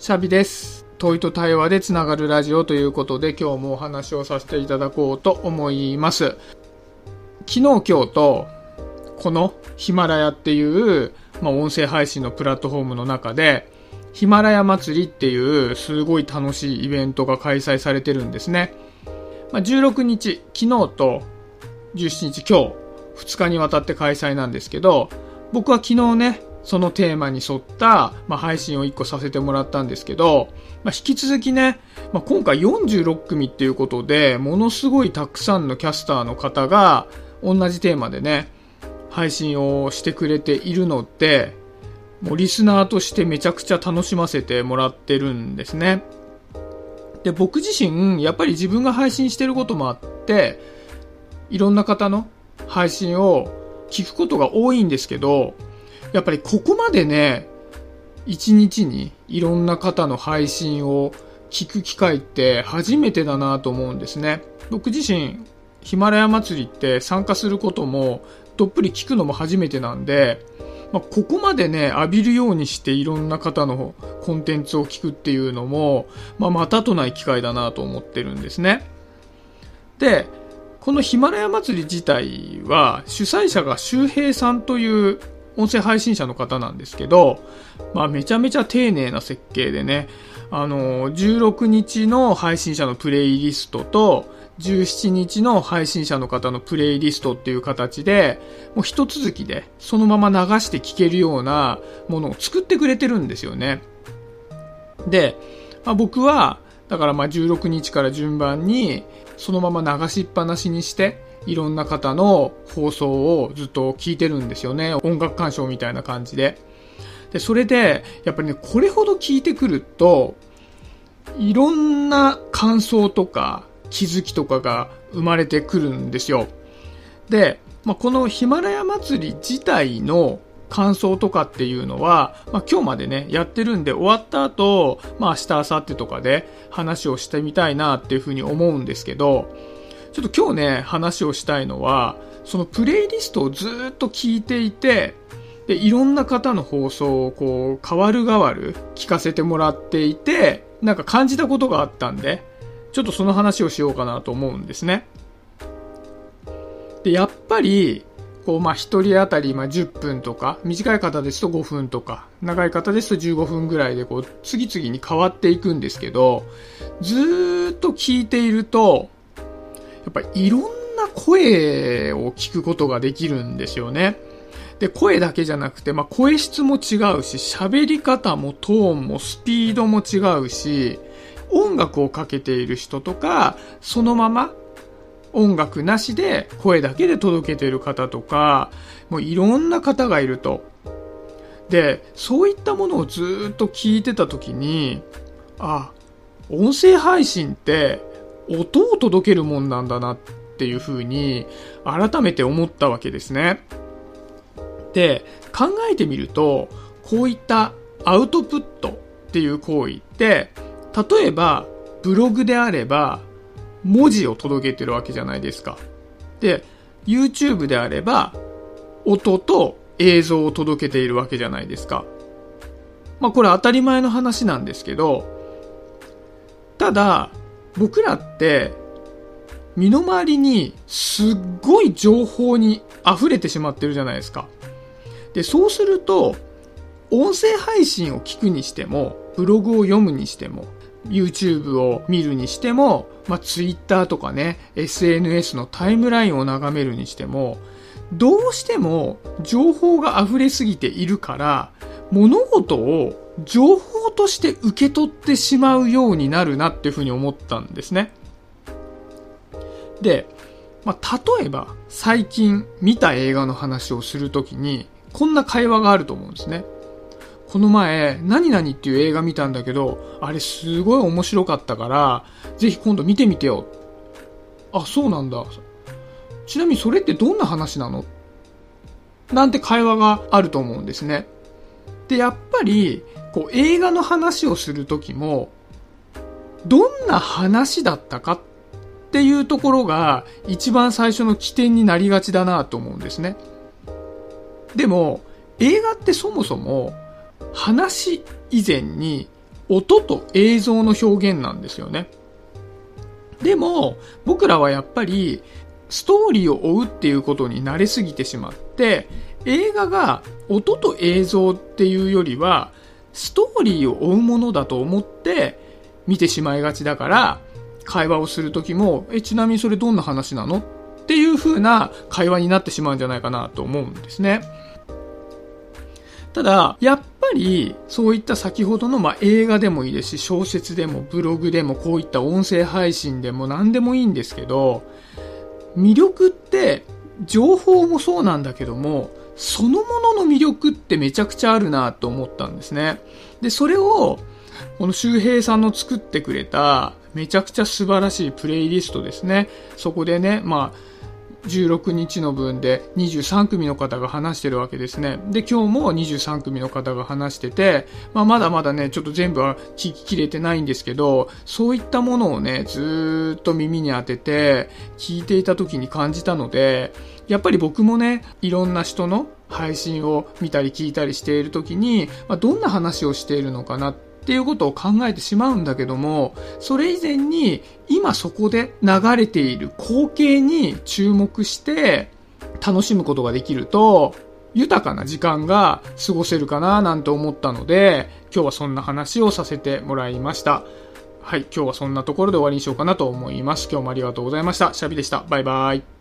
シャビです。問いと対話でつながるラジオということで今日もお話をさせていただこうと思います。昨日今日とこのヒマラヤっていう、まあ、音声配信のプラットフォームの中でヒマラヤ祭りっていうすごい楽しいイベントが開催されてるんですね。まあ、16日、昨日と17日、今日2日にわたって開催なんですけど僕は昨日ねそのテーマに沿った、まあ、配信を1個させてもらったんですけど、まあ、引き続きね、まあ、今回46組っていうことで、ものすごいたくさんのキャスターの方が同じテーマでね、配信をしてくれているので、もうリスナーとしてめちゃくちゃ楽しませてもらってるんですね。で、僕自身、やっぱり自分が配信してることもあって、いろんな方の配信を聞くことが多いんですけど、やっぱりここまでね、一日にいろんな方の配信を聞く機会って初めてだなと思うんですね。僕自身、ヒマラヤ祭りって参加することもどっぷり聞くのも初めてなんで、まあ、ここまでね、浴びるようにしていろんな方のコンテンツを聞くっていうのも、まあ、またとない機会だなと思ってるんですね。で、このヒマラヤ祭り自体は主催者が周平さんという音声配信者の方なんですけど、まあ、めちゃめちゃ丁寧な設計でね、あの、16日の配信者のプレイリストと、17日の配信者の方のプレイリストっていう形で、もう一続きでそのまま流して聴けるようなものを作ってくれてるんですよね。で、まあ、僕は、だからまあ16日から順番にそのまま流しっぱなしにして、いろんな方の放送をずっと聞いてるんですよね。音楽鑑賞みたいな感じで。で、それで、やっぱりね、これほど聞いてくると、いろんな感想とか気づきとかが生まれてくるんですよ。で、まあ、このヒマラヤ祭り自体の感想とかっていうのは、まあ、今日までね、やってるんで終わった後、まあ、明日、明後日とかで話をしてみたいなっていうふうに思うんですけど、ちょっと今日ね、話をしたいのは、そのプレイリストをずっと聞いていて、で、いろんな方の放送をこう、変わる変わる聞かせてもらっていて、なんか感じたことがあったんで、ちょっとその話をしようかなと思うんですね。で、やっぱり、こう、まあ、一人当たり、ま、10分とか、短い方ですと5分とか、長い方ですと15分ぐらいで、こう、次々に変わっていくんですけど、ずーっと聞いていると、やっぱりいろんな声を聞くことができるんですよね。で、声だけじゃなくて、まあ、声質も違うし、喋り方もトーンもスピードも違うし、音楽をかけている人とか、そのまま音楽なしで声だけで届けている方とか、もういろんな方がいると。で、そういったものをずっと聞いてた時に、あ、音声配信って音を届けるもんなんだなっていうふうに改めて思ったわけですね。で、考えてみると、こういったアウトプットっていう行為って、例えばブログであれば文字を届けてるわけじゃないですか。で、YouTube であれば音と映像を届けているわけじゃないですか。まあこれ当たり前の話なんですけど、ただ僕らって身の回りにすっごい情報に溢れてしまってるじゃないですか。で、そうすると、音声配信を聞くにしても、ブログを読むにしても、YouTube を見るにしても、まあ、Twitter とかね、SNS のタイムラインを眺めるにしても、どうしても情報が溢れすぎているから、物事を情報として受け取ってしまうようになるなっていうふうに思ったんですね。で、まあ、例えば最近見た映画の話をするときに、こんな会話があると思うんですね。この前、何々っていう映画見たんだけど、あれすごい面白かったから、ぜひ今度見てみてよ。あ、そうなんだ。ちなみにそれってどんな話なの？なんて会話があると思うんですね。で、やっぱり、こう映画の話をするときも、どんな話だったかっていうところが一番最初の起点になりがちだなと思うんですね。でも、映画ってそもそも話以前に音と映像の表現なんですよね。でも、僕らはやっぱり、ストーリーを追うっていうことに慣れすぎてしまって、映画が音と映像っていうよりは、ストーリーを追うものだと思って見てしまいがちだから、会話をするときも、え、ちなみにそれどんな話なの？っていう風な会話になってしまうんじゃないかなと思うんですね。ただ、やっり、そういった先ほどの、まあ、映画でもいいですし、小説でも、ブログでも、こういった音声配信でも何でもいいんですけど、魅力って、情報もそうなんだけども、そのものの魅力ってめちゃくちゃあるなと思ったんですね。で、それを、この周平さんの作ってくれた、めちゃくちゃ素晴らしいプレイリストですね。そこでね、まあ、16日の分で23組の方が話してるわけですね。で、今日も23組の方が話してて、まあ、まだまだね、ちょっと全部は聞ききれてないんですけど、そういったものをね、ずっと耳に当てて、聞いていた時に感じたので、やっぱり僕もね、いろんな人の配信を見たり聞いたりしている時に、まあ、どんな話をしているのかなってっていうことを考えてしまうんだけども、それ以前に今そこで流れている光景に注目して楽しむことができると、豊かな時間が過ごせるかななんて思ったので、今日はそんな話をさせてもらいました。はい、今日はそんなところで終わりにしようかなと思います。今日もありがとうございました。シャビでした。バイバイ。